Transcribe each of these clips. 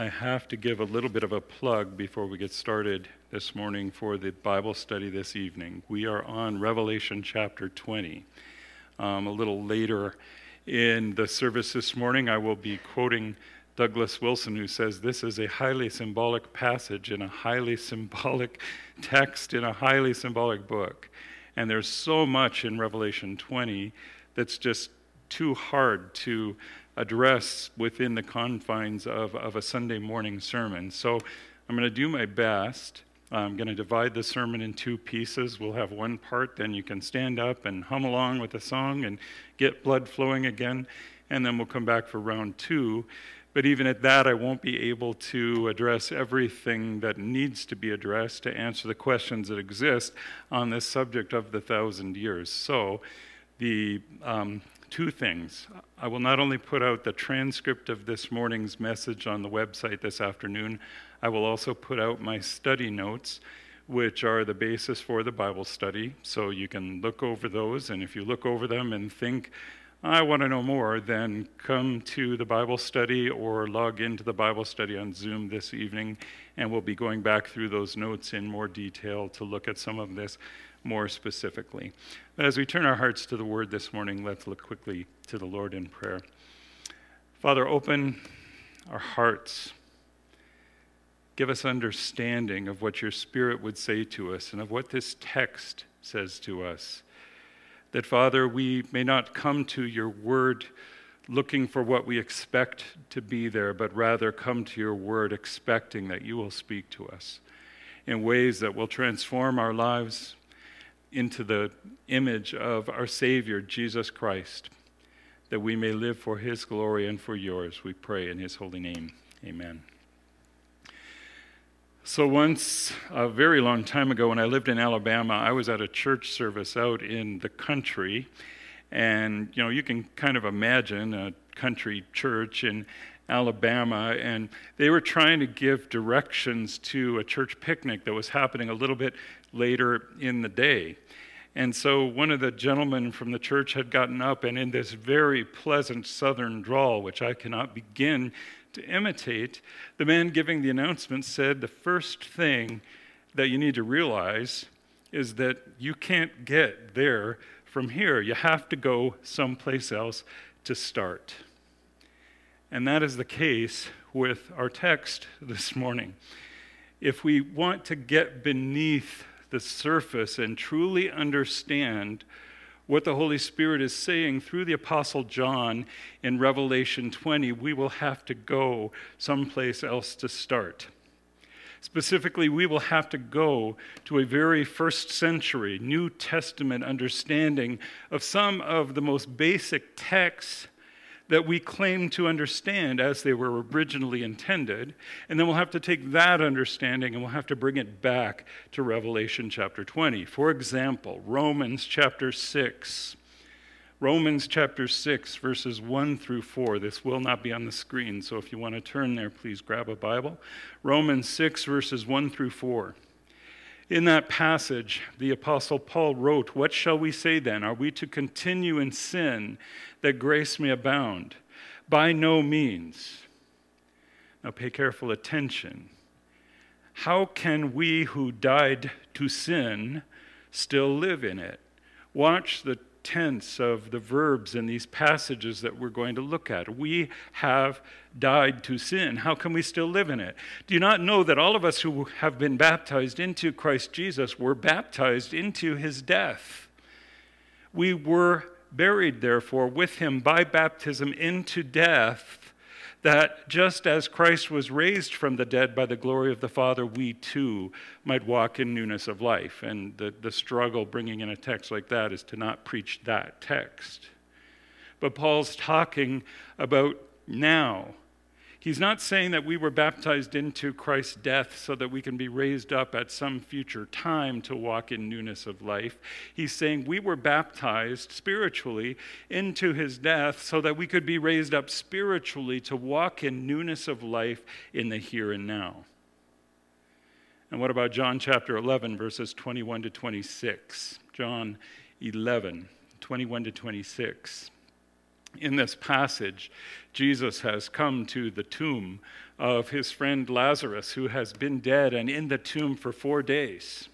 I have to give a little bit of a plug before we get started this morning for the Bible study this evening. We are on Revelation chapter 20. Um, a little later in the service this morning, I will be quoting Douglas Wilson, who says this is a highly symbolic passage in a highly symbolic text in a highly symbolic book. And there's so much in Revelation 20 that's just too hard to address within the confines of, of a Sunday morning sermon. So I'm going to do my best. I'm going to divide the sermon in two pieces. We'll have one part, then you can stand up and hum along with the song and get blood flowing again, and then we'll come back for round two. But even at that, I won't be able to address everything that needs to be addressed to answer the questions that exist on this subject of the thousand years. So, the um, two things. I will not only put out the transcript of this morning's message on the website this afternoon, I will also put out my study notes, which are the basis for the Bible study. So you can look over those, and if you look over them and think, I want to know more, then come to the Bible study or log into the Bible study on Zoom this evening, and we'll be going back through those notes in more detail to look at some of this more specifically. But as we turn our hearts to the word this morning, let's look quickly to the Lord in prayer. Father, open our hearts. Give us understanding of what your Spirit would say to us and of what this text says to us. That, Father, we may not come to your word looking for what we expect to be there, but rather come to your word expecting that you will speak to us in ways that will transform our lives, into the image of our Savior, Jesus Christ, that we may live for His glory and for yours. We pray in His holy name. Amen. So, once, a very long time ago, when I lived in Alabama, I was at a church service out in the country. And, you know, you can kind of imagine a country church in Alabama, and they were trying to give directions to a church picnic that was happening a little bit later in the day. And so one of the gentlemen from the church had gotten up, and in this very pleasant southern drawl, which I cannot begin to imitate, the man giving the announcement said, The first thing that you need to realize is that you can't get there from here. You have to go someplace else to start. And that is the case with our text this morning. If we want to get beneath the surface and truly understand what the Holy Spirit is saying through the Apostle John in Revelation 20, we will have to go someplace else to start. Specifically, we will have to go to a very first century New Testament understanding of some of the most basic texts that we claim to understand as they were originally intended. And then we'll have to take that understanding and we'll have to bring it back to Revelation chapter 20. For example, Romans chapter 6. Romans chapter 6, verses 1 through 4. This will not be on the screen, so if you want to turn there, please grab a Bible. Romans 6, verses 1 through 4. In that passage, the Apostle Paul wrote, What shall we say then? Are we to continue in sin that grace may abound? By no means. Now pay careful attention. How can we who died to sin still live in it? Watch the tense of the verbs in these passages that we're going to look at. We have died to sin. How can we still live in it? Do you not know that all of us who have been baptized into Christ Jesus were baptized into his death? We were buried, therefore, with him by baptism into death that just as Christ was raised from the dead by the glory of the Father, we too might walk in newness of life. And the, the struggle bringing in a text like that is to not preach that text. But Paul's talking about now He's not saying that we were baptized into Christ's death so that we can be raised up at some future time to walk in newness of life. He's saying we were baptized spiritually into his death so that we could be raised up spiritually to walk in newness of life in the here and now. And what about John chapter 11, verses 21 to 26? John 11, 21 to 26. In this passage, Jesus has come to the tomb of his friend Lazarus, who has been dead and in the tomb for four days.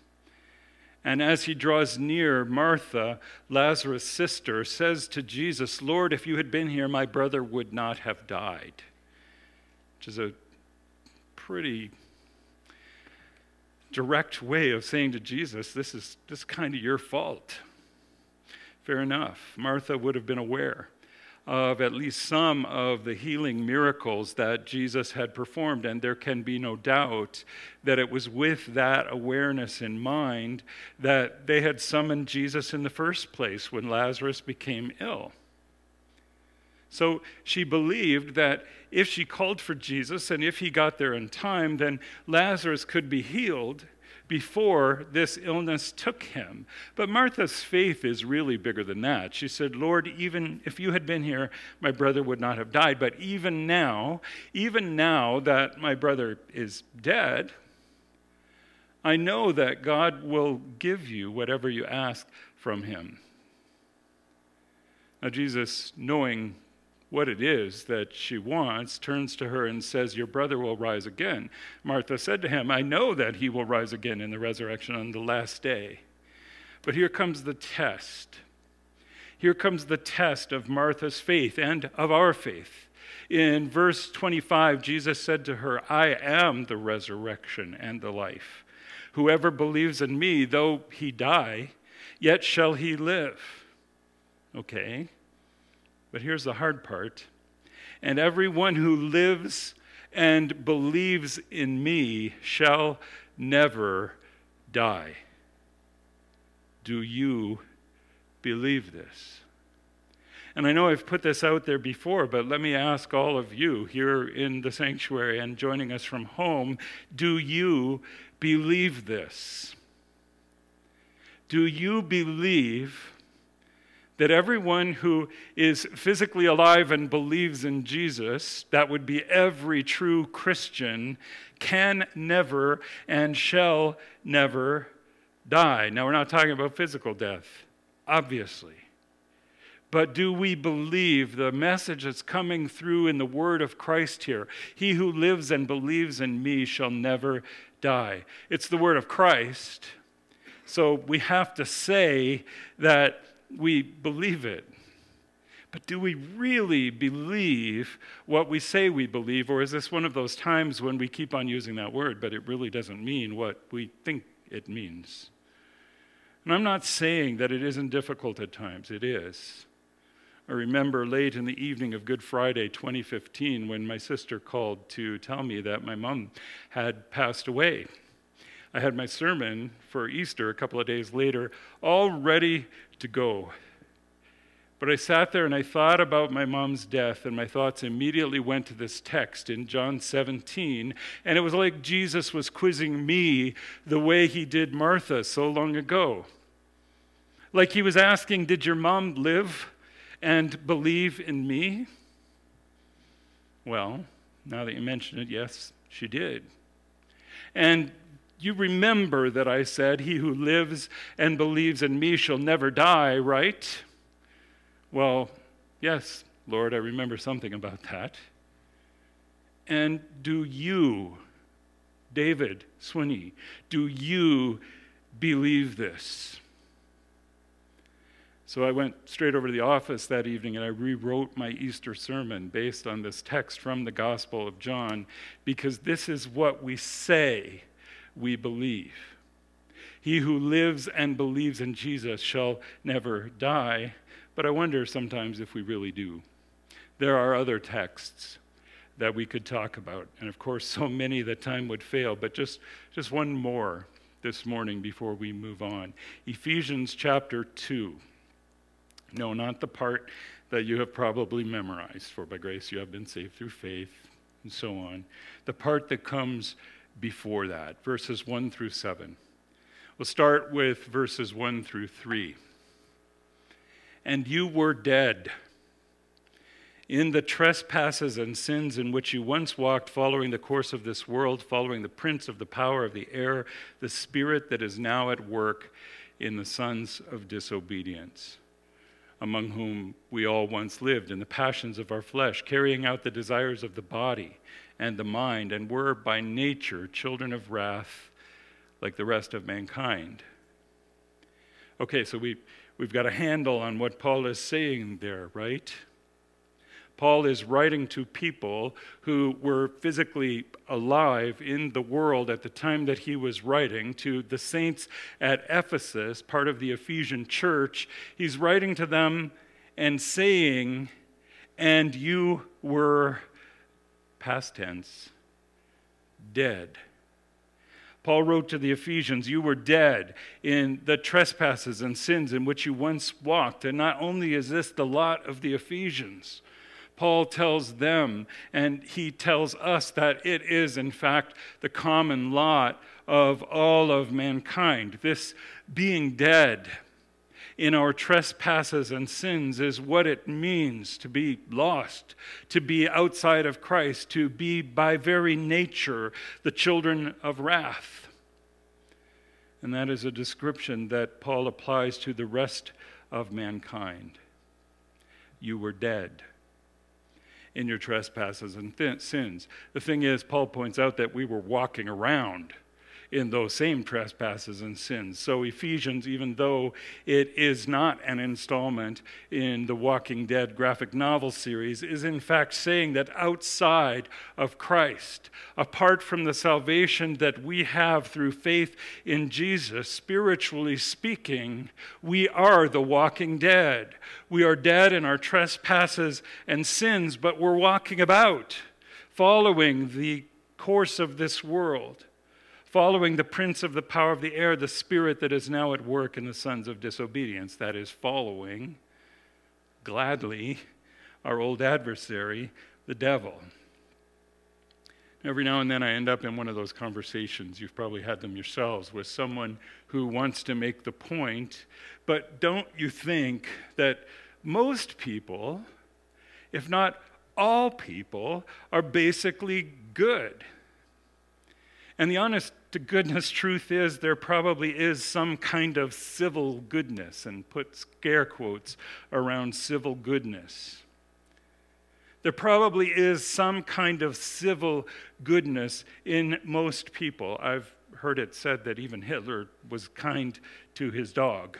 And as he draws near, Martha, Lazarus' sister, says to Jesus, Lord, if you had been here, my brother would not have died. Which is a pretty direct way of saying to Jesus, This is, this is kind of your fault. Fair enough. Martha would have been aware of at least some of the healing miracles that Jesus had performed. And there can be no doubt that it was with that awareness in mind that they had summoned Jesus in the first place when Lazarus became ill. So she believed that if she called for Jesus and if he got there in time, then Lazarus could be healed before this illness took him. But Martha's faith is really bigger than that. She said, Lord, even if you had been here, my brother would not have died. But even now, even now that my brother is dead, I know that God will give you whatever you ask from him. Now, Jesus, knowing what it is that she wants, turns to her and says, Your brother will rise again. Martha said to him, I know that he will rise again in the resurrection on the last day. But here comes the test. Here comes the test of Martha's faith and of our faith. In verse 25, Jesus said to her, I am the resurrection and the life. Whoever believes in me, though he die, yet shall he live. Okay, but here's the hard part. And everyone who lives and believes in me shall never die. Do you believe this? And I know I've put this out there before, but let me ask all of you here in the sanctuary and joining us from home do you believe this? Do you believe that everyone who is physically alive and believes in Jesus, that would be every true Christian, can never and shall never die. Now, we're not talking about physical death, obviously. But do we believe the message that's coming through in the word of Christ here? He who lives and believes in me shall never die. It's the word of Christ. So we have to say that we believe it. But do we really believe what we say we believe, or is this one of those times when we keep on using that word, but it really doesn't mean what we think it means? And I'm not saying that it isn't difficult at times, it is. I remember late in the evening of Good Friday 2015 when my sister called to tell me that my mom had passed away. I had my sermon for Easter a couple of days later, all ready to go. But I sat there and I thought about my mom's death, and my thoughts immediately went to this text in John 17. And it was like Jesus was quizzing me the way he did Martha so long ago. Like he was asking, Did your mom live and believe in me? Well, now that you mention it, yes, she did. And you remember that I said, He who lives and believes in me shall never die, right? Well, yes, Lord, I remember something about that. And do you, David Swinney, do you believe this? So I went straight over to the office that evening and I rewrote my Easter sermon based on this text from the Gospel of John because this is what we say we believe. He who lives and believes in Jesus shall never die. But I wonder sometimes if we really do. There are other texts that we could talk about. And of course, so many that time would fail, but just, just one more this morning before we move on. Ephesians chapter 2. No, not the part that you have probably memorized, for by grace you have been saved through faith, and so on. The part that comes before that, verses 1 through 7. We'll start with verses 1 through 3. And you were dead in the trespasses and sins in which you once walked, following the course of this world, following the prince of the power of the air, the spirit that is now at work in the sons of disobedience among whom we all once lived in the passions of our flesh, carrying out the desires of the body and the mind, and were by nature children of wrath like the rest of mankind. Okay, so we, we've got a handle on what Paul is saying there, right? Paul is writing to people who were physically alive in the world at the time that he was writing, to the saints at Ephesus, part of the Ephesian church. He's writing to them and saying, And you were, past tense, dead. Paul wrote to the Ephesians, You were dead in the trespasses and sins in which you once walked. And not only is this the lot of the Ephesians, Paul tells them, and he tells us that it is, in fact, the common lot of all of mankind. This being dead in our trespasses and sins is what it means to be lost, to be outside of Christ, to be by very nature the children of wrath. And that is a description that Paul applies to the rest of mankind. You were dead in your trespasses and th- sins. The thing is, Paul points out that we were walking around in those same trespasses and sins. So, Ephesians, even though it is not an installment in the Walking Dead graphic novel series, is in fact saying that outside of Christ, apart from the salvation that we have through faith in Jesus, spiritually speaking, we are the walking dead. We are dead in our trespasses and sins, but we're walking about, following the course of this world following the prince of the power of the air, the spirit that is now at work in the sons of disobedience, that is, following gladly our old adversary, the devil. Every now and then I end up in one of those conversations, you've probably had them yourselves, with someone who wants to make the point, but don't you think that most people, if not all people, are basically good? And the honest to goodness truth is there probably is some kind of civil goodness, and put scare quotes around civil goodness. There probably is some kind of civil goodness in most people. I've heard it said that even Hitler was kind to his dog.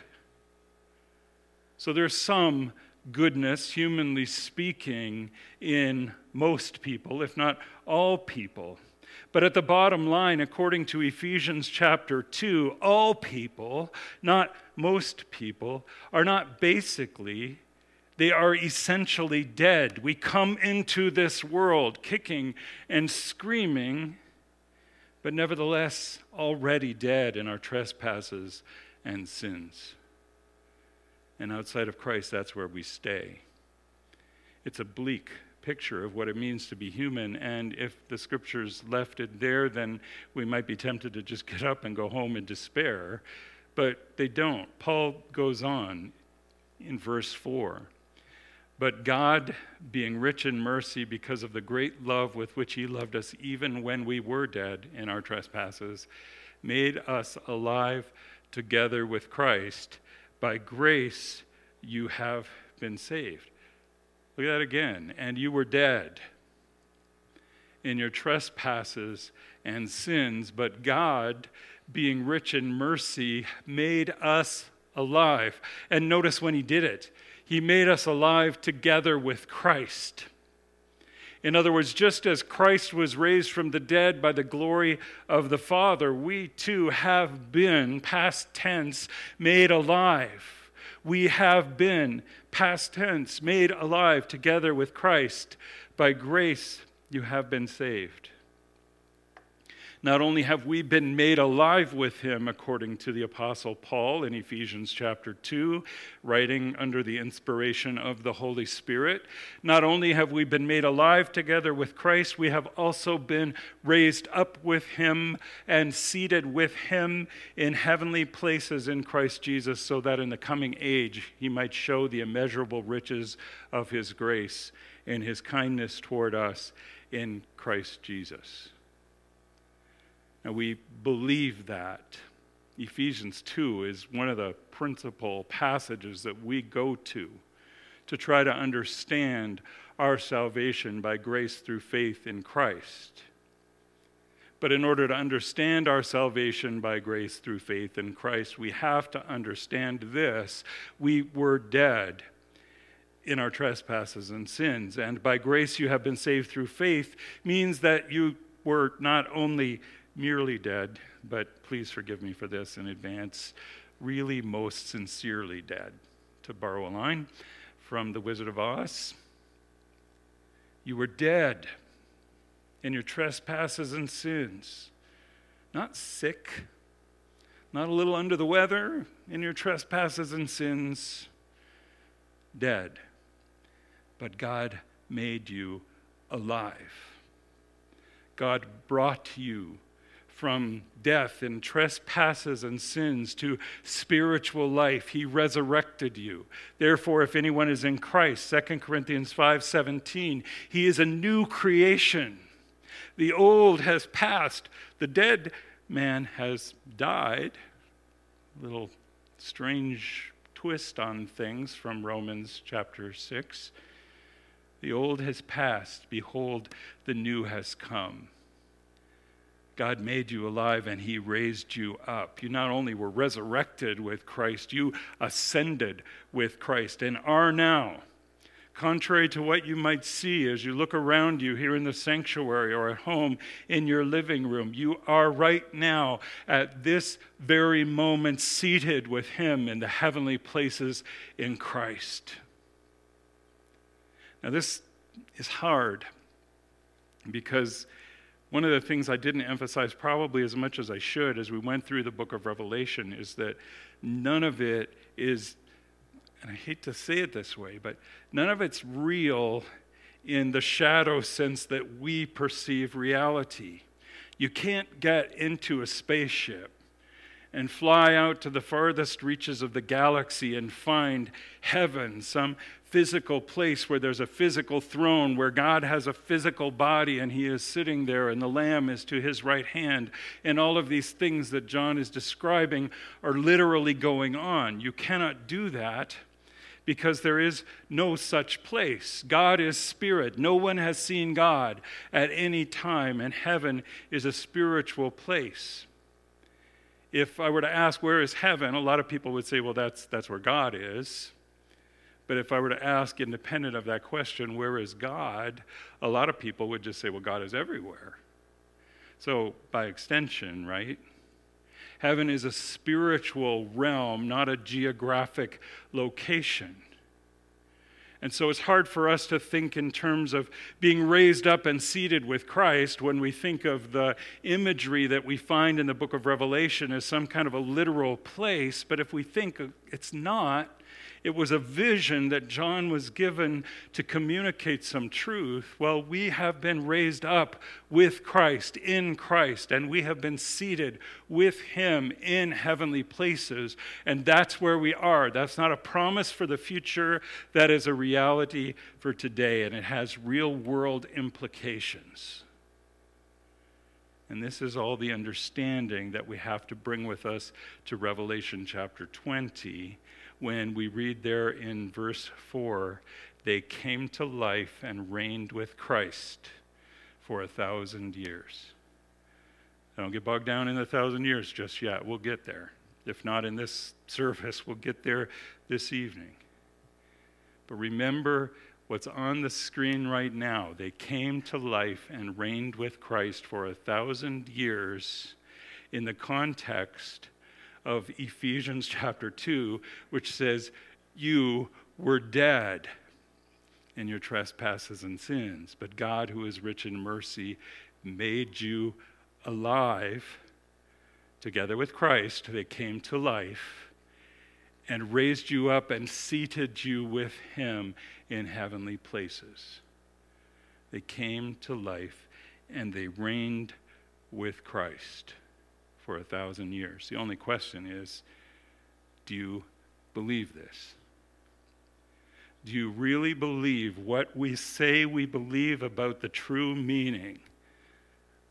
So there's some goodness, humanly speaking, in most people, if not all people. But at the bottom line, according to Ephesians chapter 2, all people, not most people, are not basically, they are essentially dead. We come into this world kicking and screaming, but nevertheless already dead in our trespasses and sins. And outside of Christ, that's where we stay. It's a bleak picture of what it means to be human. And if the scriptures left it there, then we might be tempted to just get up and go home in despair. But they don't. Paul goes on in verse 4. But God, being rich in mercy because of the great love with which He loved us, even when we were dead in our trespasses, made us alive together with Christ. By grace you have been saved. Look at that again. And you were dead in your trespasses and sins, but God, being rich in mercy, made us alive. And notice when He did it, He made us alive together with Christ. In other words, just as Christ was raised from the dead by the glory of the Father, we too have been, past tense, made alive we have been, past tense, made alive together with Christ. By grace, you have been saved. Not only have we been made alive with him, according to the Apostle Paul in Ephesians chapter 2, writing under the inspiration of the Holy Spirit, not only have we been made alive together with Christ, we have also been raised up with him and seated with him in heavenly places in Christ Jesus, so that in the coming age he might show the immeasurable riches of his grace and his kindness toward us in Christ Jesus. And we believe that. Ephesians 2 is one of the principal passages that we go to to try to understand our salvation by grace through faith in Christ. But in order to understand our salvation by grace through faith in Christ, we have to understand this. We were dead in our trespasses and sins. And by grace you have been saved through faith means that you were not only merely dead, but please forgive me for this in advance, really most sincerely dead. To borrow a line from The Wizard of Oz, you were dead in your trespasses and sins, not sick, not a little under the weather in your trespasses and sins, dead but God made you alive. God brought you from death and trespasses and sins to spiritual life. He resurrected you. Therefore, if anyone is in Christ, 2 Corinthians 5:17, he is a new creation. The old has passed, the dead man has died. Little strange twist on things from Romans chapter 6. The old has passed. Behold, the new has come. God made you alive and He raised you up. You not only were resurrected with Christ, you ascended with Christ and are now. Contrary to what you might see as you look around you here in the sanctuary or at home in your living room, you are right now at this very moment seated with Him in the heavenly places in Christ. Now, this is hard because one of the things I didn't emphasize probably as much as I should as we went through the book of Revelation is that none of it is, and I hate to say it this way, but none of it's real in the shadow sense that we perceive reality. You can't get into a spaceship and fly out to the farthest reaches of the galaxy and find heaven, some physical place where there's a physical throne, where God has a physical body and he is sitting there and the Lamb is to his right hand. And all of these things that John is describing are literally going on. You cannot do that because there is no such place. God is spirit. No one has seen God at any time, and heaven is a spiritual place. If I were to ask, where is heaven? A lot of people would say, well, that's, that's where God is. But if I were to ask, independent of that question, where is God? A lot of people would just say, well, God is everywhere. So, by extension, right? Heaven is a spiritual realm, not a geographic location. And so it's hard for us to think in terms of being raised up and seated with Christ when we think of the imagery that we find in the book of Revelation as some kind of a literal place. But if we think it's not, it was a vision that John was given to communicate some truth. Well, we have been raised up with Christ, in Christ, and we have been seated with Him in heavenly places. And that's where we are. That's not a promise for the future, that is a reality for today, and it has real world implications. And this is all the understanding that we have to bring with us to Revelation chapter 20 when we read there in verse 4 they came to life and reigned with Christ for a thousand years. Don't get bogged down in a thousand years just yet. We'll get there. If not in this service, we'll get there this evening. But remember what's on the screen right now. They came to life and reigned with Christ for a thousand years in the context of Ephesians chapter 2, which says, You were dead in your trespasses and sins, but God, who is rich in mercy, made you alive together with Christ. They came to life and raised you up and seated you with Him in heavenly places. They came to life and they reigned with Christ for a thousand years. The only question is do you believe this? Do you really believe what we say we believe about the true meaning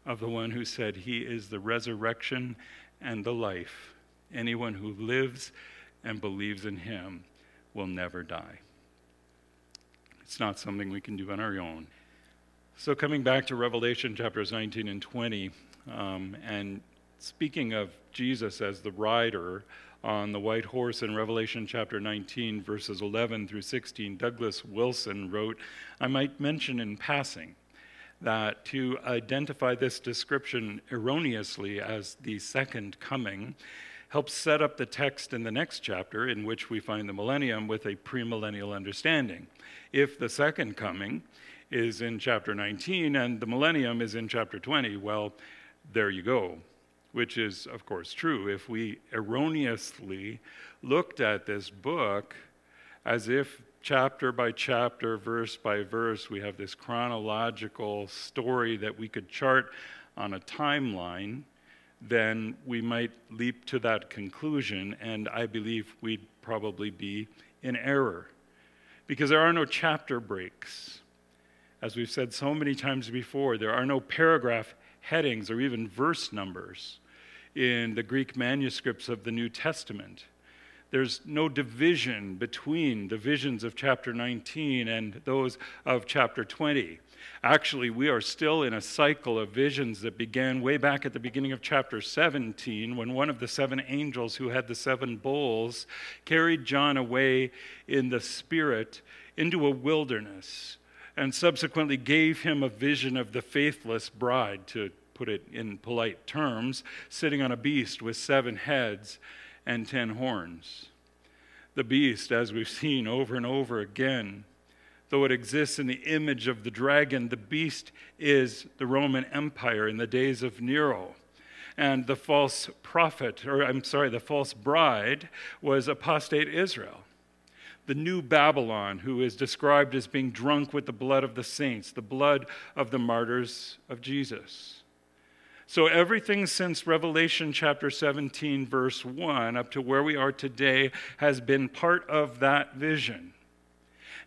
of the one who said he is the resurrection and the life? Anyone who lives and believes in him will never die. It's not something we can do on our own. So, coming back to Revelation chapters 19 and 20, um, and speaking of Jesus as the rider on the white horse in Revelation chapter 19, verses 11 through 16, Douglas Wilson wrote, I might mention in passing that to identify this description erroneously as the second coming helps set up the text in the next chapter, in which we find the millennium, with a premillennial understanding. If the second coming is in chapter 19 and the millennium is in chapter 20, well, there you go, which is, of course, true. If we erroneously looked at this book as if chapter by chapter, verse by verse, we have this chronological story that we could chart on a timeline, then we might leap to that conclusion, and I believe we'd probably be in error. Because there are no chapter breaks. As we've said so many times before, there are no paragraph headings or even verse numbers in the Greek manuscripts of the New Testament. There's no division between the visions of chapter 19 and those of chapter 20. Actually, we are still in a cycle of visions that began way back at the beginning of chapter 17 when one of the seven angels who had the seven bowls carried John away in the spirit into a wilderness and subsequently gave him a vision of the faithless bride, to put it in polite terms, sitting on a beast with seven heads and ten horns. The beast, as we've seen over and over again, though it exists in the image of the dragon, the beast is the Roman Empire in the days of Nero. And the false prophet, or I'm sorry, the false bride was apostate Israel. The new Babylon, who is described as being drunk with the blood of the saints, the blood of the martyrs of Jesus. So, everything since Revelation chapter 17, verse 1, up to where we are today, has been part of that vision.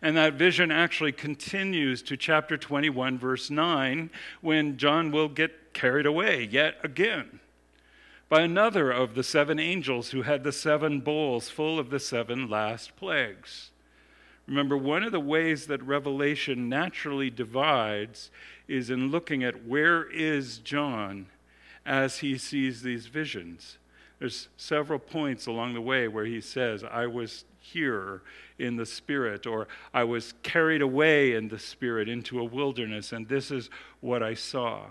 And that vision actually continues to chapter 21, verse 9, when John will get carried away yet again by another of the seven angels who had the seven bowls full of the seven last plagues. Remember, one of the ways that Revelation naturally divides is in looking at where is John as he sees these visions. There's several points along the way where he says, I was here in the Spirit, or I was carried away in the Spirit into a wilderness, and this is what I saw.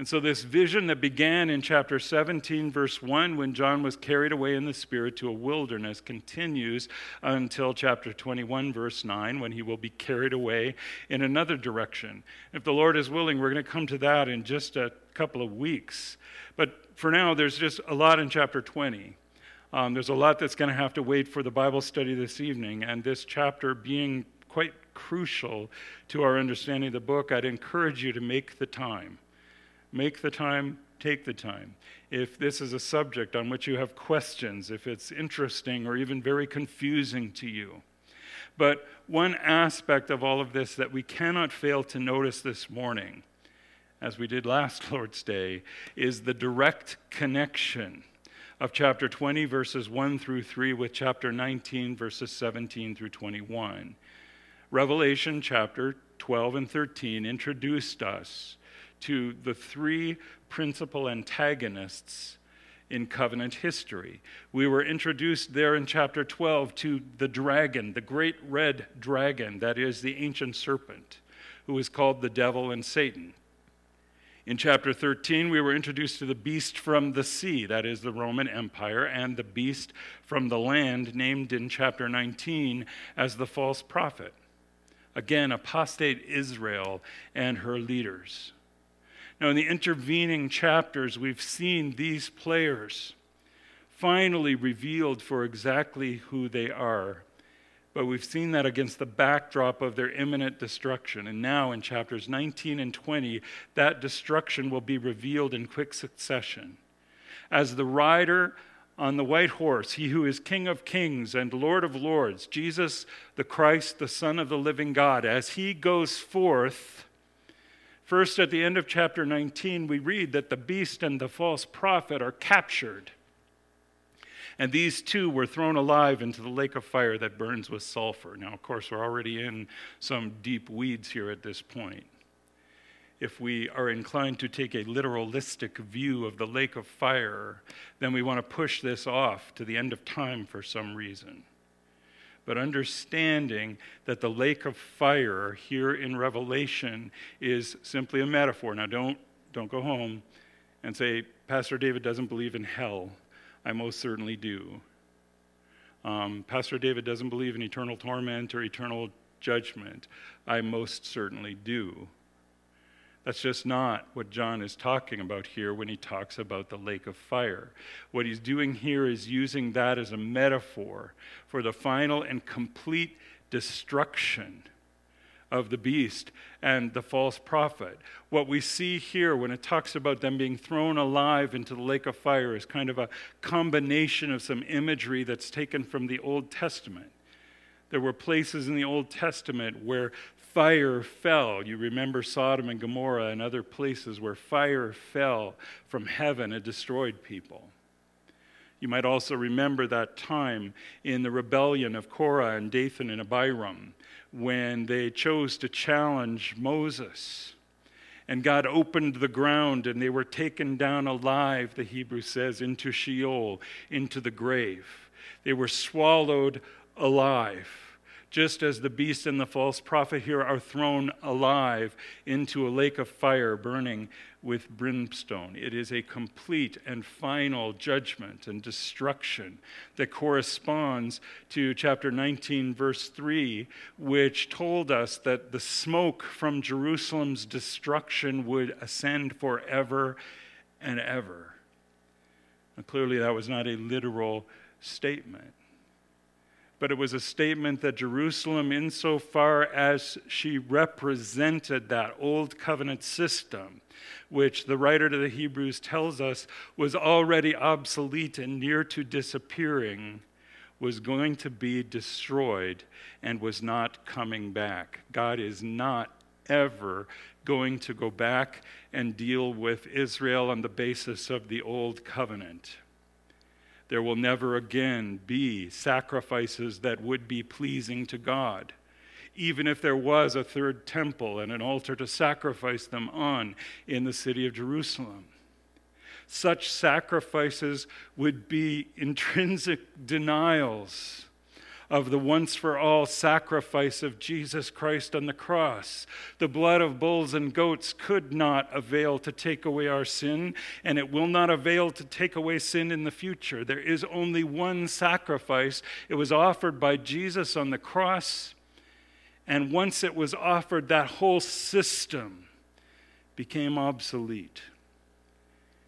And so, this vision that began in chapter 17, verse 1, when John was carried away in the Spirit to a wilderness, continues until chapter 21, verse 9, when he will be carried away in another direction. If the Lord is willing, we're going to come to that in just a couple of weeks. But for now, there's just a lot in chapter 20. Um, there's a lot that's going to have to wait for the Bible study this evening, and this chapter being quite crucial to our understanding of the book, I'd encourage you to make the time. Make the time, take the time. If this is a subject on which you have questions, if it's interesting or even very confusing to you. But one aspect of all of this that we cannot fail to notice this morning, as we did last Lord's Day, is the direct connection of chapter 20, verses 1 through 3, with chapter 19, verses 17 through 21. Revelation chapter 12 and 13 introduced us to the three principal antagonists in covenant history. We were introduced there in chapter 12 to the dragon, the great red dragon, that is the ancient serpent, who is called the devil and Satan. In chapter 13, we were introduced to the beast from the sea, that is the Roman Empire, and the beast from the land, named in chapter 19 as the false prophet. Again, apostate Israel and her leaders. Now, in the intervening chapters, we've seen these players finally revealed for exactly who they are. But we've seen that against the backdrop of their imminent destruction. And now, in chapters 19 and 20, that destruction will be revealed in quick succession. As the rider on the white horse, he who is King of kings and Lord of lords, Jesus the Christ, the Son of the living God, as he goes forth First, at the end of chapter 19, we read that the beast and the false prophet are captured. And these two were thrown alive into the lake of fire that burns with sulfur. Now, of course, we're already in some deep weeds here at this point. If we are inclined to take a literalistic view of the lake of fire, then we want to push this off to the end of time for some reason but understanding that the lake of fire here in Revelation is simply a metaphor. Now, don't, don't go home and say, Pastor David doesn't believe in hell. I most certainly do. Um, Pastor David doesn't believe in eternal torment or eternal judgment. I most certainly do. That's just not what John is talking about here when he talks about the lake of fire. What he's doing here is using that as a metaphor for the final and complete destruction of the beast and the false prophet. What we see here when it talks about them being thrown alive into the lake of fire is kind of a combination of some imagery that's taken from the Old Testament. There were places in the Old Testament where fire fell. You remember Sodom and Gomorrah and other places where fire fell from heaven and destroyed people. You might also remember that time in the rebellion of Korah and Dathan and Abiram when they chose to challenge Moses. And God opened the ground and they were taken down alive, the Hebrew says, into Sheol, into the grave. They were swallowed alive just as the beast and the false prophet here are thrown alive into a lake of fire burning with brimstone. It is a complete and final judgment and destruction that corresponds to chapter 19, verse 3, which told us that the smoke from Jerusalem's destruction would ascend forever and ever. And clearly, that was not a literal statement but it was a statement that Jerusalem, insofar as she represented that old covenant system, which the writer to the Hebrews tells us was already obsolete and near to disappearing, was going to be destroyed and was not coming back. God is not ever going to go back and deal with Israel on the basis of the old covenant. There will never again be sacrifices that would be pleasing to God. Even if there was a third temple and an altar to sacrifice them on in the city of Jerusalem. Such sacrifices would be intrinsic denials of the once for all sacrifice of Jesus Christ on the cross. The blood of bulls and goats could not avail to take away our sin, and it will not avail to take away sin in the future. There is only one sacrifice. It was offered by Jesus on the cross, and once it was offered, that whole system became obsolete.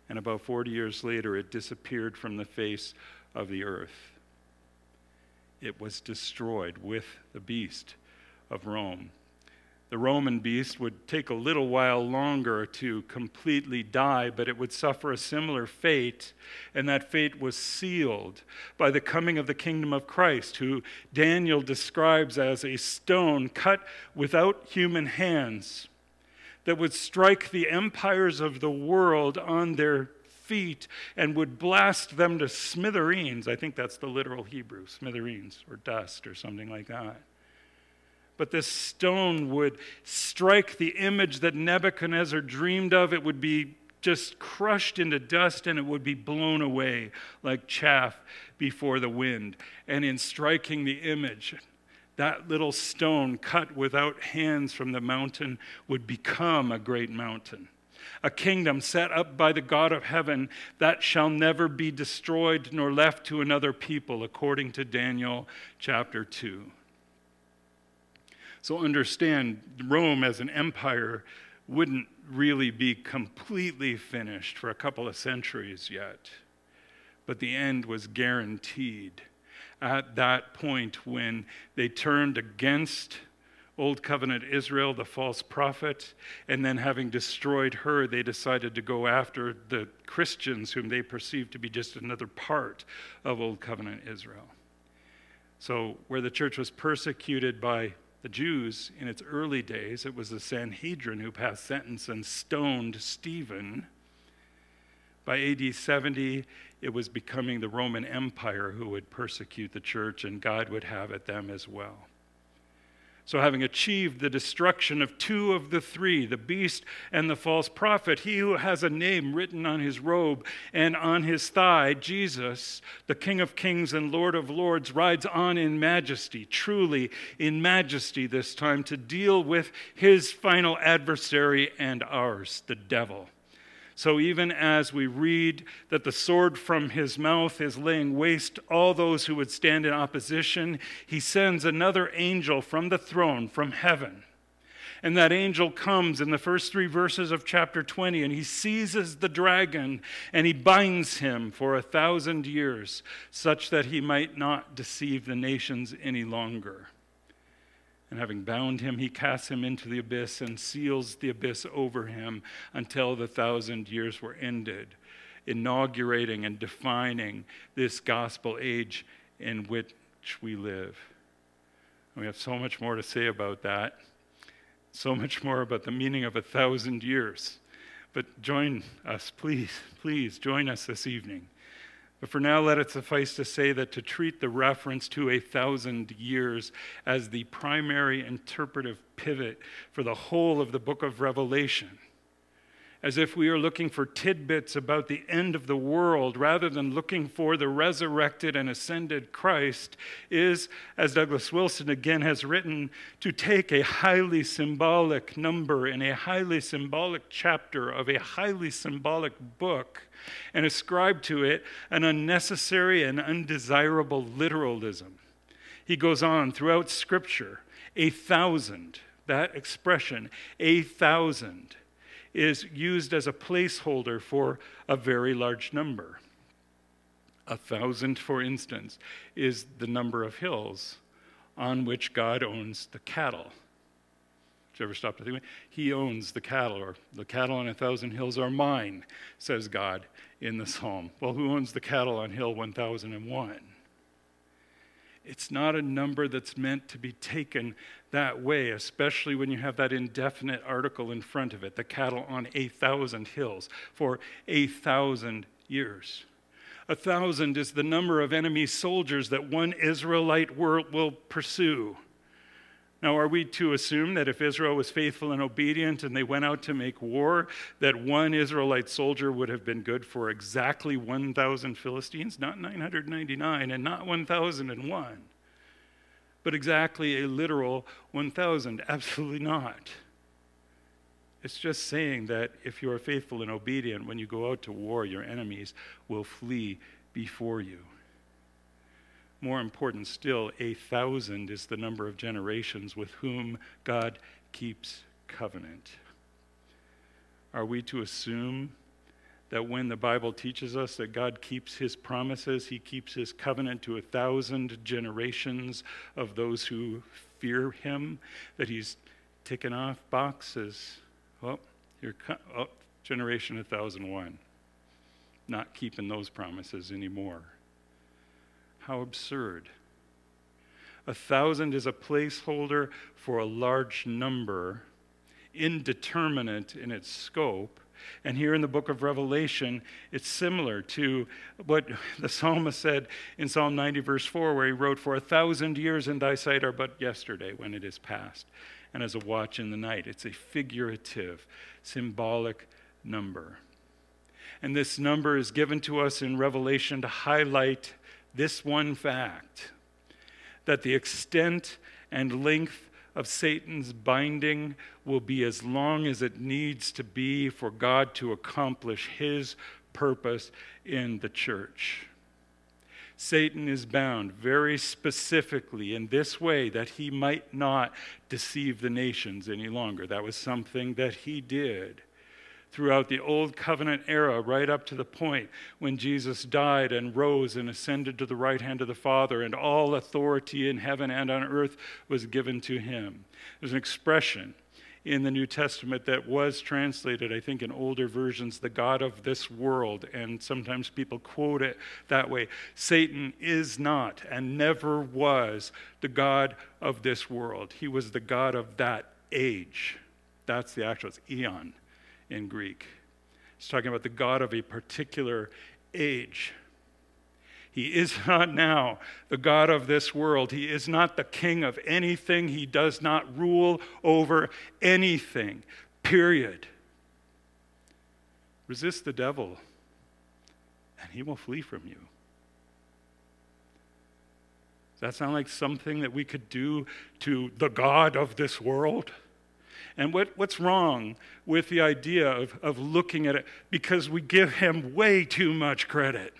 And about 40 years later, it disappeared from the face of the earth it was destroyed with the beast of Rome. The Roman beast would take a little while longer to completely die, but it would suffer a similar fate, and that fate was sealed by the coming of the kingdom of Christ, who Daniel describes as a stone cut without human hands that would strike the empires of the world on their feet and would blast them to smithereens. I think that's the literal Hebrew, smithereens or dust or something like that. But this stone would strike the image that Nebuchadnezzar dreamed of. It would be just crushed into dust and it would be blown away like chaff before the wind. And in striking the image, that little stone cut without hands from the mountain would become a great mountain a kingdom set up by the God of heaven that shall never be destroyed nor left to another people, according to Daniel chapter 2. So understand, Rome as an empire wouldn't really be completely finished for a couple of centuries yet, but the end was guaranteed at that point when they turned against Old Covenant Israel, the false prophet, and then having destroyed her, they decided to go after the Christians, whom they perceived to be just another part of Old Covenant Israel. So, where the church was persecuted by the Jews in its early days, it was the Sanhedrin who passed sentence and stoned Stephen. By AD 70, it was becoming the Roman Empire who would persecute the church, and God would have at them as well. So, having achieved the destruction of two of the three, the beast and the false prophet, he who has a name written on his robe and on his thigh, Jesus, the King of kings and Lord of lords, rides on in majesty, truly in majesty this time, to deal with his final adversary and ours, the devil. So even as we read that the sword from his mouth is laying waste all those who would stand in opposition, he sends another angel from the throne, from heaven. And that angel comes in the first three verses of chapter 20, and he seizes the dragon and he binds him for a thousand years, such that he might not deceive the nations any longer. And having bound him, he casts him into the abyss and seals the abyss over him until the thousand years were ended, inaugurating and defining this gospel age in which we live. We have so much more to say about that, so much more about the meaning of a thousand years. But join us, please, please join us this evening but for now, let it suffice to say that to treat the reference to a thousand years as the primary interpretive pivot for the whole of the book of Revelation, as if we are looking for tidbits about the end of the world rather than looking for the resurrected and ascended Christ, is, as Douglas Wilson again has written, to take a highly symbolic number in a highly symbolic chapter of a highly symbolic book and ascribe to it an unnecessary and undesirable literalism. He goes on throughout Scripture, a thousand, that expression, a thousand, is used as a placeholder for a very large number. A thousand, for instance, is the number of hills on which God owns the cattle. Ever stop to think? about it. He owns the cattle, or the cattle on a thousand hills are mine, says God in the psalm. Well, who owns the cattle on Hill 1001? It's not a number that's meant to be taken that way, especially when you have that indefinite article in front of it the cattle on a thousand hills for a thousand years. A thousand is the number of enemy soldiers that one Israelite will pursue. Now, are we to assume that if Israel was faithful and obedient and they went out to make war, that one Israelite soldier would have been good for exactly 1,000 Philistines? Not 999 and not 1,001, but exactly a literal 1,000? Absolutely not. It's just saying that if you are faithful and obedient, when you go out to war, your enemies will flee before you. More important still, a thousand is the number of generations with whom God keeps covenant. Are we to assume that when the Bible teaches us that God keeps his promises, he keeps his covenant to a thousand generations of those who fear him, that he's ticking off boxes? Well, your oh, generation 1001. Not keeping those promises anymore. How absurd. A thousand is a placeholder for a large number, indeterminate in its scope. And here in the book of Revelation, it's similar to what the psalmist said in Psalm 90, verse 4, where he wrote, For a thousand years in thy sight are but yesterday when it is past, and as a watch in the night. It's a figurative, symbolic number. And this number is given to us in Revelation to highlight this one fact that the extent and length of Satan's binding will be as long as it needs to be for God to accomplish his purpose in the church. Satan is bound very specifically in this way that he might not deceive the nations any longer. That was something that he did throughout the Old Covenant era, right up to the point when Jesus died and rose and ascended to the right hand of the Father, and all authority in heaven and on earth was given to him. There's an expression in the New Testament that was translated, I think, in older versions, the God of this world, and sometimes people quote it that way. Satan is not and never was the God of this world, he was the God of that age. That's the actual, it's eon in Greek. He's talking about the God of a particular age. He is not now the God of this world. He is not the king of anything. He does not rule over anything, period. Resist the devil, and he will flee from you. Does that sound like something that we could do to the God of this world? And what, what's wrong with the idea of, of looking at it? Because we give him way too much credit.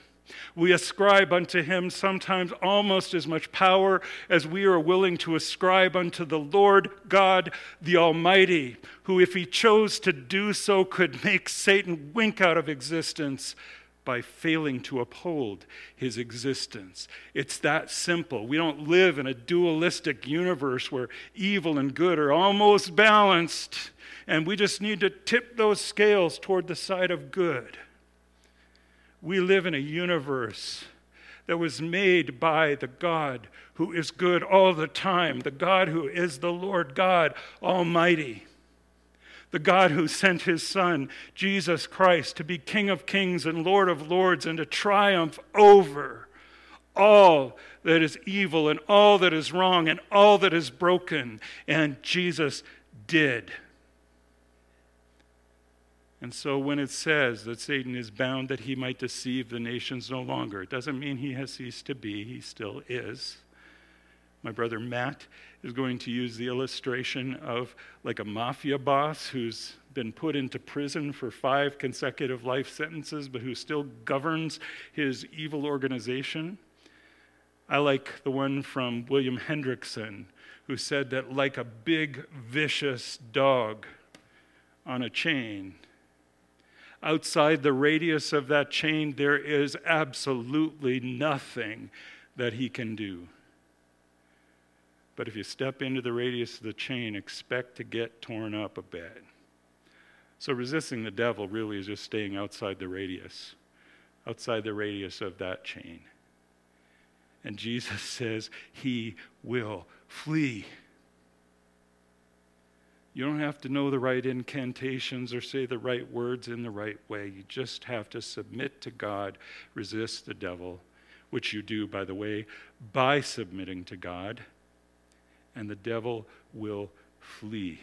We ascribe unto him sometimes almost as much power as we are willing to ascribe unto the Lord God the Almighty, who, if he chose to do so, could make Satan wink out of existence by failing to uphold his existence. It's that simple. We don't live in a dualistic universe where evil and good are almost balanced, and we just need to tip those scales toward the side of good. We live in a universe that was made by the God who is good all the time, the God who is the Lord God Almighty the God who sent his Son, Jesus Christ, to be King of kings and Lord of lords and to triumph over all that is evil and all that is wrong and all that is broken. And Jesus did. And so when it says that Satan is bound that he might deceive the nations no longer, it doesn't mean he has ceased to be, he still is. My brother Matt is going to use the illustration of like a mafia boss who's been put into prison for five consecutive life sentences, but who still governs his evil organization. I like the one from William Hendriksen, who said that, like a big, vicious dog on a chain, outside the radius of that chain, there is absolutely nothing that he can do. But if you step into the radius of the chain, expect to get torn up a bit. So resisting the devil really is just staying outside the radius, outside the radius of that chain. And Jesus says he will flee. You don't have to know the right incantations or say the right words in the right way. You just have to submit to God, resist the devil, which you do, by the way, by submitting to God and the devil will flee.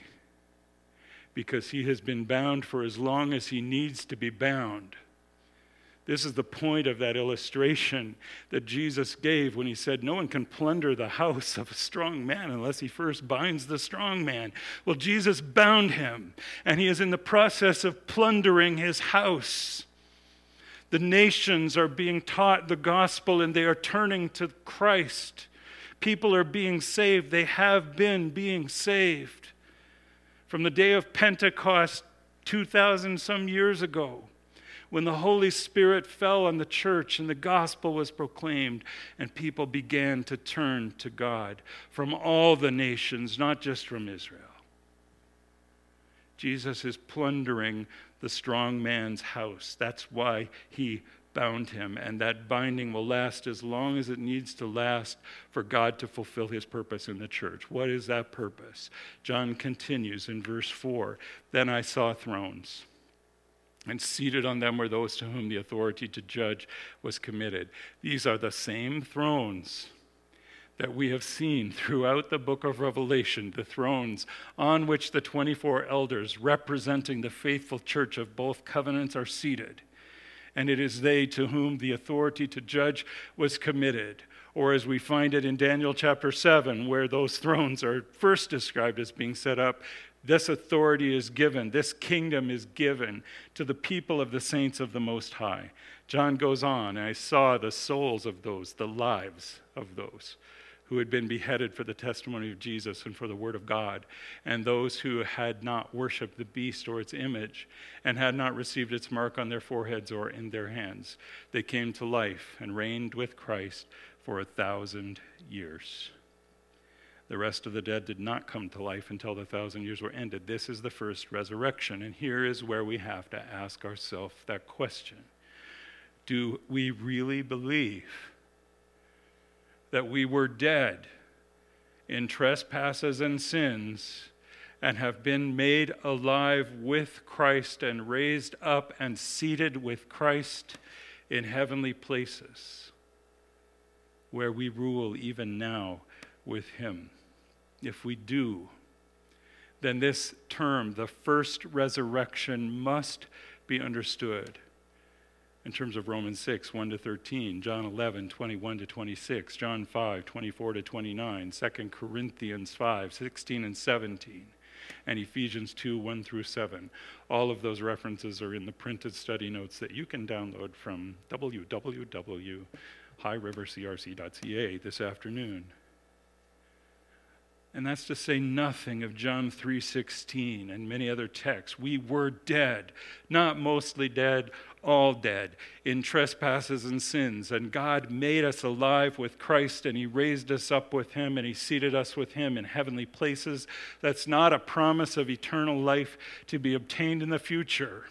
Because he has been bound for as long as he needs to be bound. This is the point of that illustration that Jesus gave when he said, No one can plunder the house of a strong man unless he first binds the strong man. Well, Jesus bound him, and he is in the process of plundering his house. The nations are being taught the gospel and they are turning to Christ. People are being saved. They have been being saved. From the day of Pentecost, 2,000 some years ago, when the Holy Spirit fell on the church and the gospel was proclaimed, and people began to turn to God from all the nations, not just from Israel. Jesus is plundering the strong man's house. That's why he bound him, and that binding will last as long as it needs to last for God to fulfill his purpose in the church. What is that purpose? John continues in verse 4 Then I saw thrones. And seated on them were those to whom the authority to judge was committed. These are the same thrones that we have seen throughout the book of Revelation, the thrones on which the 24 elders representing the faithful church of both covenants are seated and it is they to whom the authority to judge was committed. Or as we find it in Daniel chapter 7, where those thrones are first described as being set up, this authority is given, this kingdom is given to the people of the saints of the Most High. John goes on, I saw the souls of those, the lives of those who had been beheaded for the testimony of Jesus and for the word of God, and those who had not worshiped the beast or its image, and had not received its mark on their foreheads or in their hands. They came to life and reigned with Christ for a thousand years. The rest of the dead did not come to life until the thousand years were ended. This is the first resurrection. And here is where we have to ask ourselves that question Do we really believe? That we were dead in trespasses and sins, and have been made alive with Christ and raised up and seated with Christ in heavenly places, where we rule even now with Him. If we do, then this term, the first resurrection, must be understood in terms of Romans 6, 1 to 13, John 11, 21 to 26, John 5, 24 to 29, 2 Corinthians 5, 16 and 17, and Ephesians 2, 1 through 7. All of those references are in the printed study notes that you can download from www.highrivercrc.ca this afternoon. And that's to say nothing of John 3:16 and many other texts. We were dead, not mostly dead, all dead in trespasses and sins, and God made us alive with Christ and he raised us up with him and he seated us with him in heavenly places. That's not a promise of eternal life to be obtained in the future.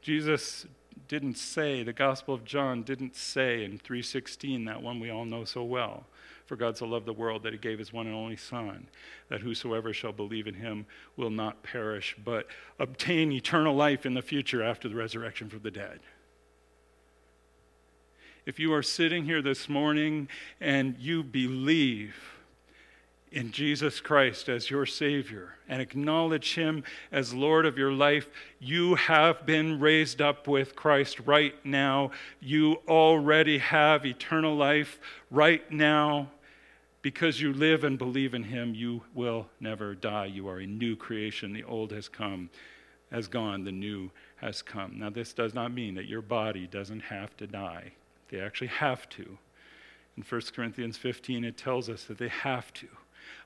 Jesus didn't say, the Gospel of John didn't say in 3:16 that one we all know so well for God so loved the world that he gave his one and only Son, that whosoever shall believe in him will not perish, but obtain eternal life in the future after the resurrection from the dead. If you are sitting here this morning and you believe in Jesus Christ as your Savior and acknowledge Him as Lord of your life, you have been raised up with Christ right now. You already have eternal life right now. Because you live and believe in him, you will never die. You are a new creation. The old has come, has gone, the new has come. Now, this does not mean that your body doesn't have to die. They actually have to. In 1 Corinthians 15, it tells us that they have to.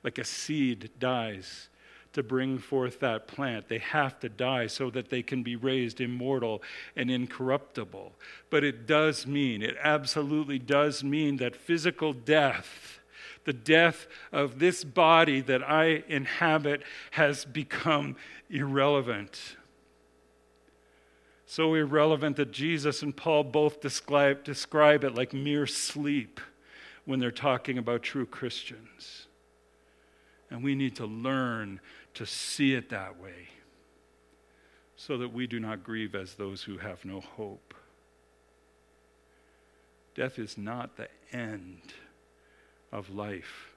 Like a seed dies to bring forth that plant. They have to die so that they can be raised immortal and incorruptible. But it does mean, it absolutely does mean that physical death the death of this body that I inhabit has become irrelevant. So irrelevant that Jesus and Paul both describe, describe it like mere sleep when they're talking about true Christians. And we need to learn to see it that way so that we do not grieve as those who have no hope. Death is not the end of life.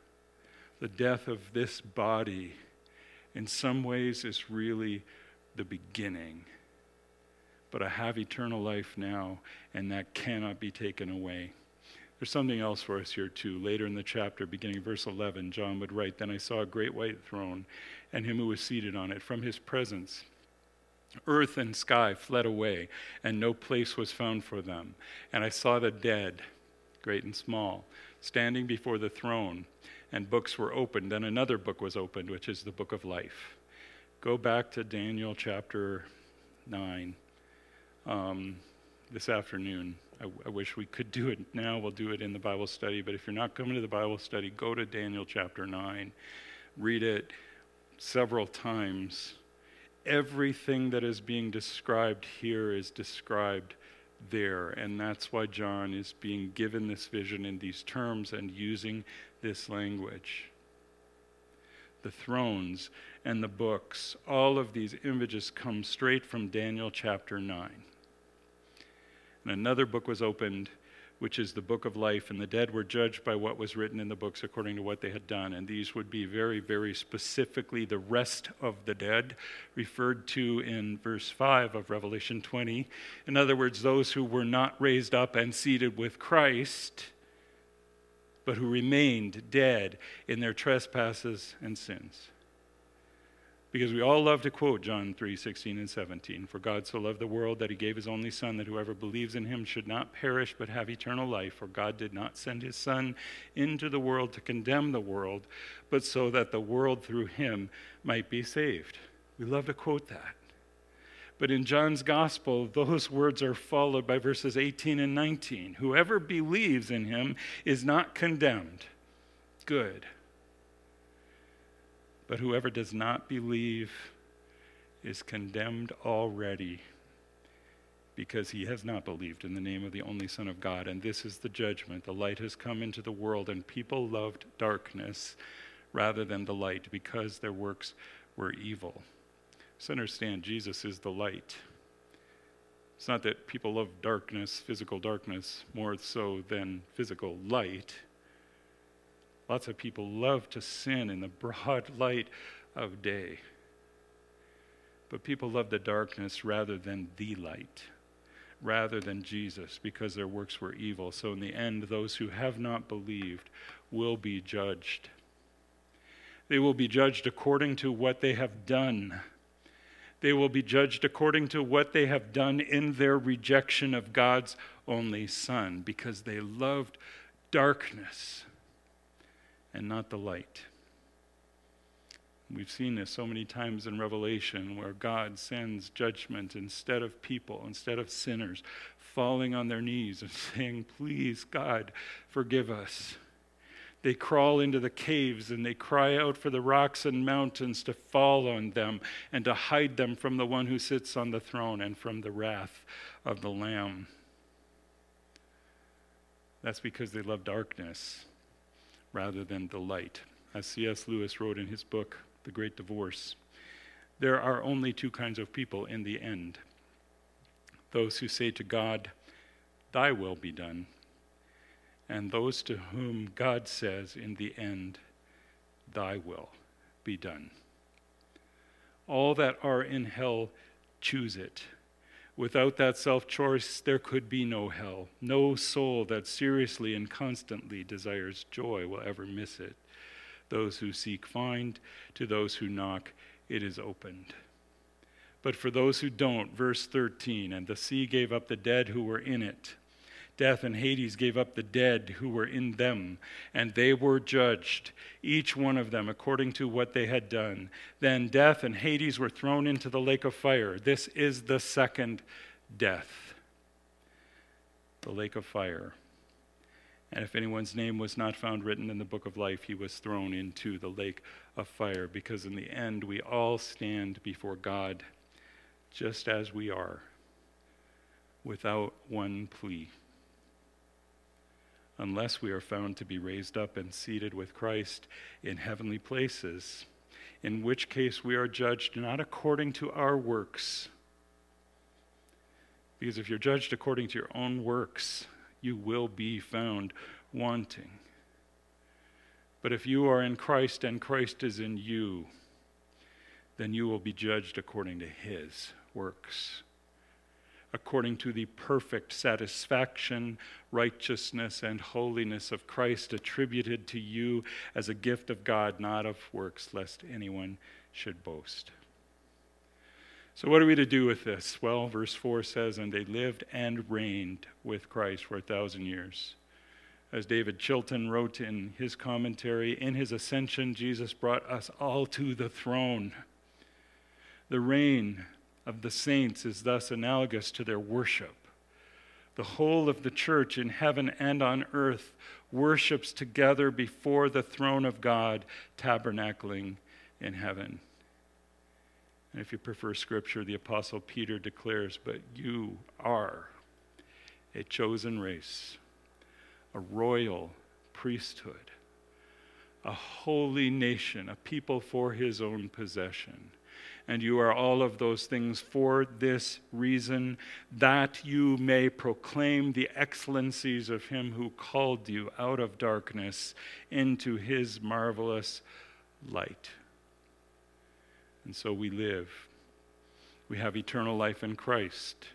The death of this body, in some ways, is really the beginning. But I have eternal life now, and that cannot be taken away. There's something else for us here, too. Later in the chapter, beginning verse 11, John would write Then I saw a great white throne, and him who was seated on it. From his presence, earth and sky fled away, and no place was found for them. And I saw the dead, great and small standing before the throne, and books were opened, and another book was opened, which is the book of life. Go back to Daniel chapter 9 um, this afternoon. I, I wish we could do it now. We'll do it in the Bible study. But if you're not coming to the Bible study, go to Daniel chapter 9. Read it several times. Everything that is being described here is described there. And that's why John is being given this vision in these terms and using this language. The thrones and the books, all of these images come straight from Daniel chapter 9. And another book was opened which is the book of life, and the dead were judged by what was written in the books according to what they had done. And these would be very, very specifically the rest of the dead, referred to in verse 5 of Revelation 20. In other words, those who were not raised up and seated with Christ, but who remained dead in their trespasses and sins. Because we all love to quote John 3 16 and 17. For God so loved the world that he gave his only Son, that whoever believes in him should not perish but have eternal life. For God did not send his Son into the world to condemn the world, but so that the world through him might be saved. We love to quote that. But in John's gospel, those words are followed by verses 18 and 19. Whoever believes in him is not condemned. Good. But whoever does not believe is condemned already because he has not believed in the name of the only Son of God. And this is the judgment. The light has come into the world, and people loved darkness rather than the light because their works were evil. So understand, Jesus is the light. It's not that people love darkness, physical darkness, more so than physical light. Lots of people love to sin in the broad light of day. But people love the darkness rather than the light, rather than Jesus, because their works were evil. So, in the end, those who have not believed will be judged. They will be judged according to what they have done. They will be judged according to what they have done in their rejection of God's only Son, because they loved darkness and not the light. We've seen this so many times in Revelation where God sends judgment instead of people, instead of sinners, falling on their knees and saying, Please, God, forgive us. They crawl into the caves and they cry out for the rocks and mountains to fall on them and to hide them from the one who sits on the throne and from the wrath of the Lamb. That's because they love darkness rather than the light. As C.S. Lewis wrote in his book, The Great Divorce, there are only two kinds of people in the end those who say to God, Thy will be done, and those to whom God says in the end, Thy will be done. All that are in hell choose it Without that self choice, there could be no hell. No soul that seriously and constantly desires joy will ever miss it. Those who seek find, to those who knock, it is opened. But for those who don't, verse 13, and the sea gave up the dead who were in it Death and Hades gave up the dead who were in them, and they were judged, each one of them according to what they had done. Then death and Hades were thrown into the lake of fire. This is the second death, the lake of fire. And if anyone's name was not found written in the book of life, he was thrown into the lake of fire, because in the end we all stand before God just as we are, without one plea unless we are found to be raised up and seated with Christ in heavenly places, in which case we are judged not according to our works. Because if you're judged according to your own works, you will be found wanting. But if you are in Christ and Christ is in you, then you will be judged according to his works according to the perfect satisfaction, righteousness, and holiness of Christ attributed to you as a gift of God, not of works, lest anyone should boast. So, what are we to do with this? Well, verse 4 says, And they lived and reigned with Christ for a thousand years. As David Chilton wrote in his commentary, in his ascension, Jesus brought us all to the throne. The reign of the saints is thus analogous to their worship. The whole of the church in heaven and on earth worships together before the throne of God, tabernacling in heaven. And if you prefer scripture, the Apostle Peter declares, But you are a chosen race, a royal priesthood, a holy nation, a people for his own possession and you are all of those things for this reason, that you may proclaim the excellencies of him who called you out of darkness into his marvelous light. And so we live. We have eternal life in Christ.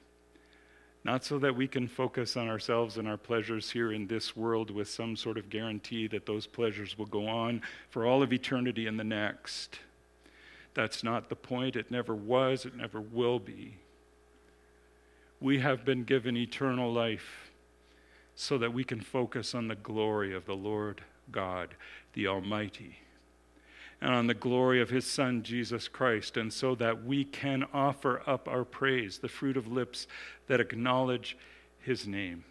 Not so that we can focus on ourselves and our pleasures here in this world with some sort of guarantee that those pleasures will go on for all of eternity in the next that's not the point. It never was, it never will be. We have been given eternal life so that we can focus on the glory of the Lord God, the Almighty, and on the glory of His Son, Jesus Christ, and so that we can offer up our praise, the fruit of lips that acknowledge His name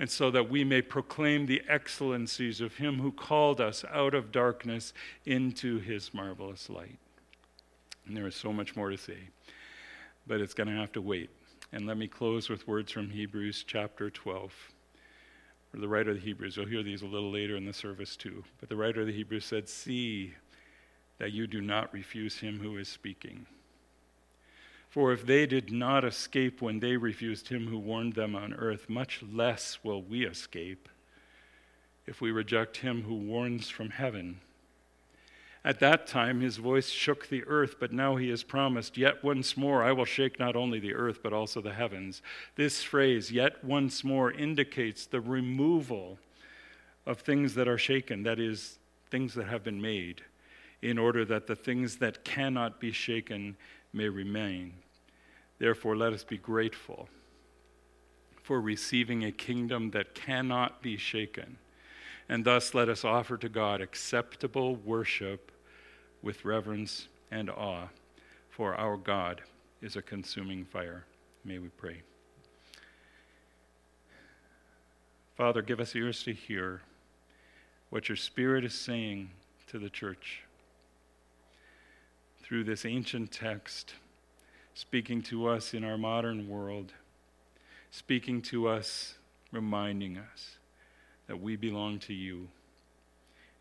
and so that we may proclaim the excellencies of him who called us out of darkness into his marvelous light. And there is so much more to say, but it's going to have to wait. And let me close with words from Hebrews chapter 12. or the writer of the Hebrews, you'll hear these a little later in the service too, but the writer of the Hebrews said, See that you do not refuse him who is speaking. For if they did not escape when they refused him who warned them on earth, much less will we escape if we reject him who warns from heaven. At that time his voice shook the earth, but now he has promised, Yet once more I will shake not only the earth, but also the heavens. This phrase, yet once more, indicates the removal of things that are shaken, that is, things that have been made, in order that the things that cannot be shaken may remain. Therefore, let us be grateful for receiving a kingdom that cannot be shaken. And thus, let us offer to God acceptable worship with reverence and awe, for our God is a consuming fire. May we pray. Father, give us ears to hear what your Spirit is saying to the church through this ancient text, speaking to us in our modern world, speaking to us, reminding us that we belong to you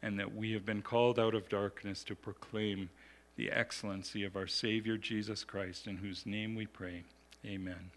and that we have been called out of darkness to proclaim the excellency of our Savior Jesus Christ, in whose name we pray. Amen.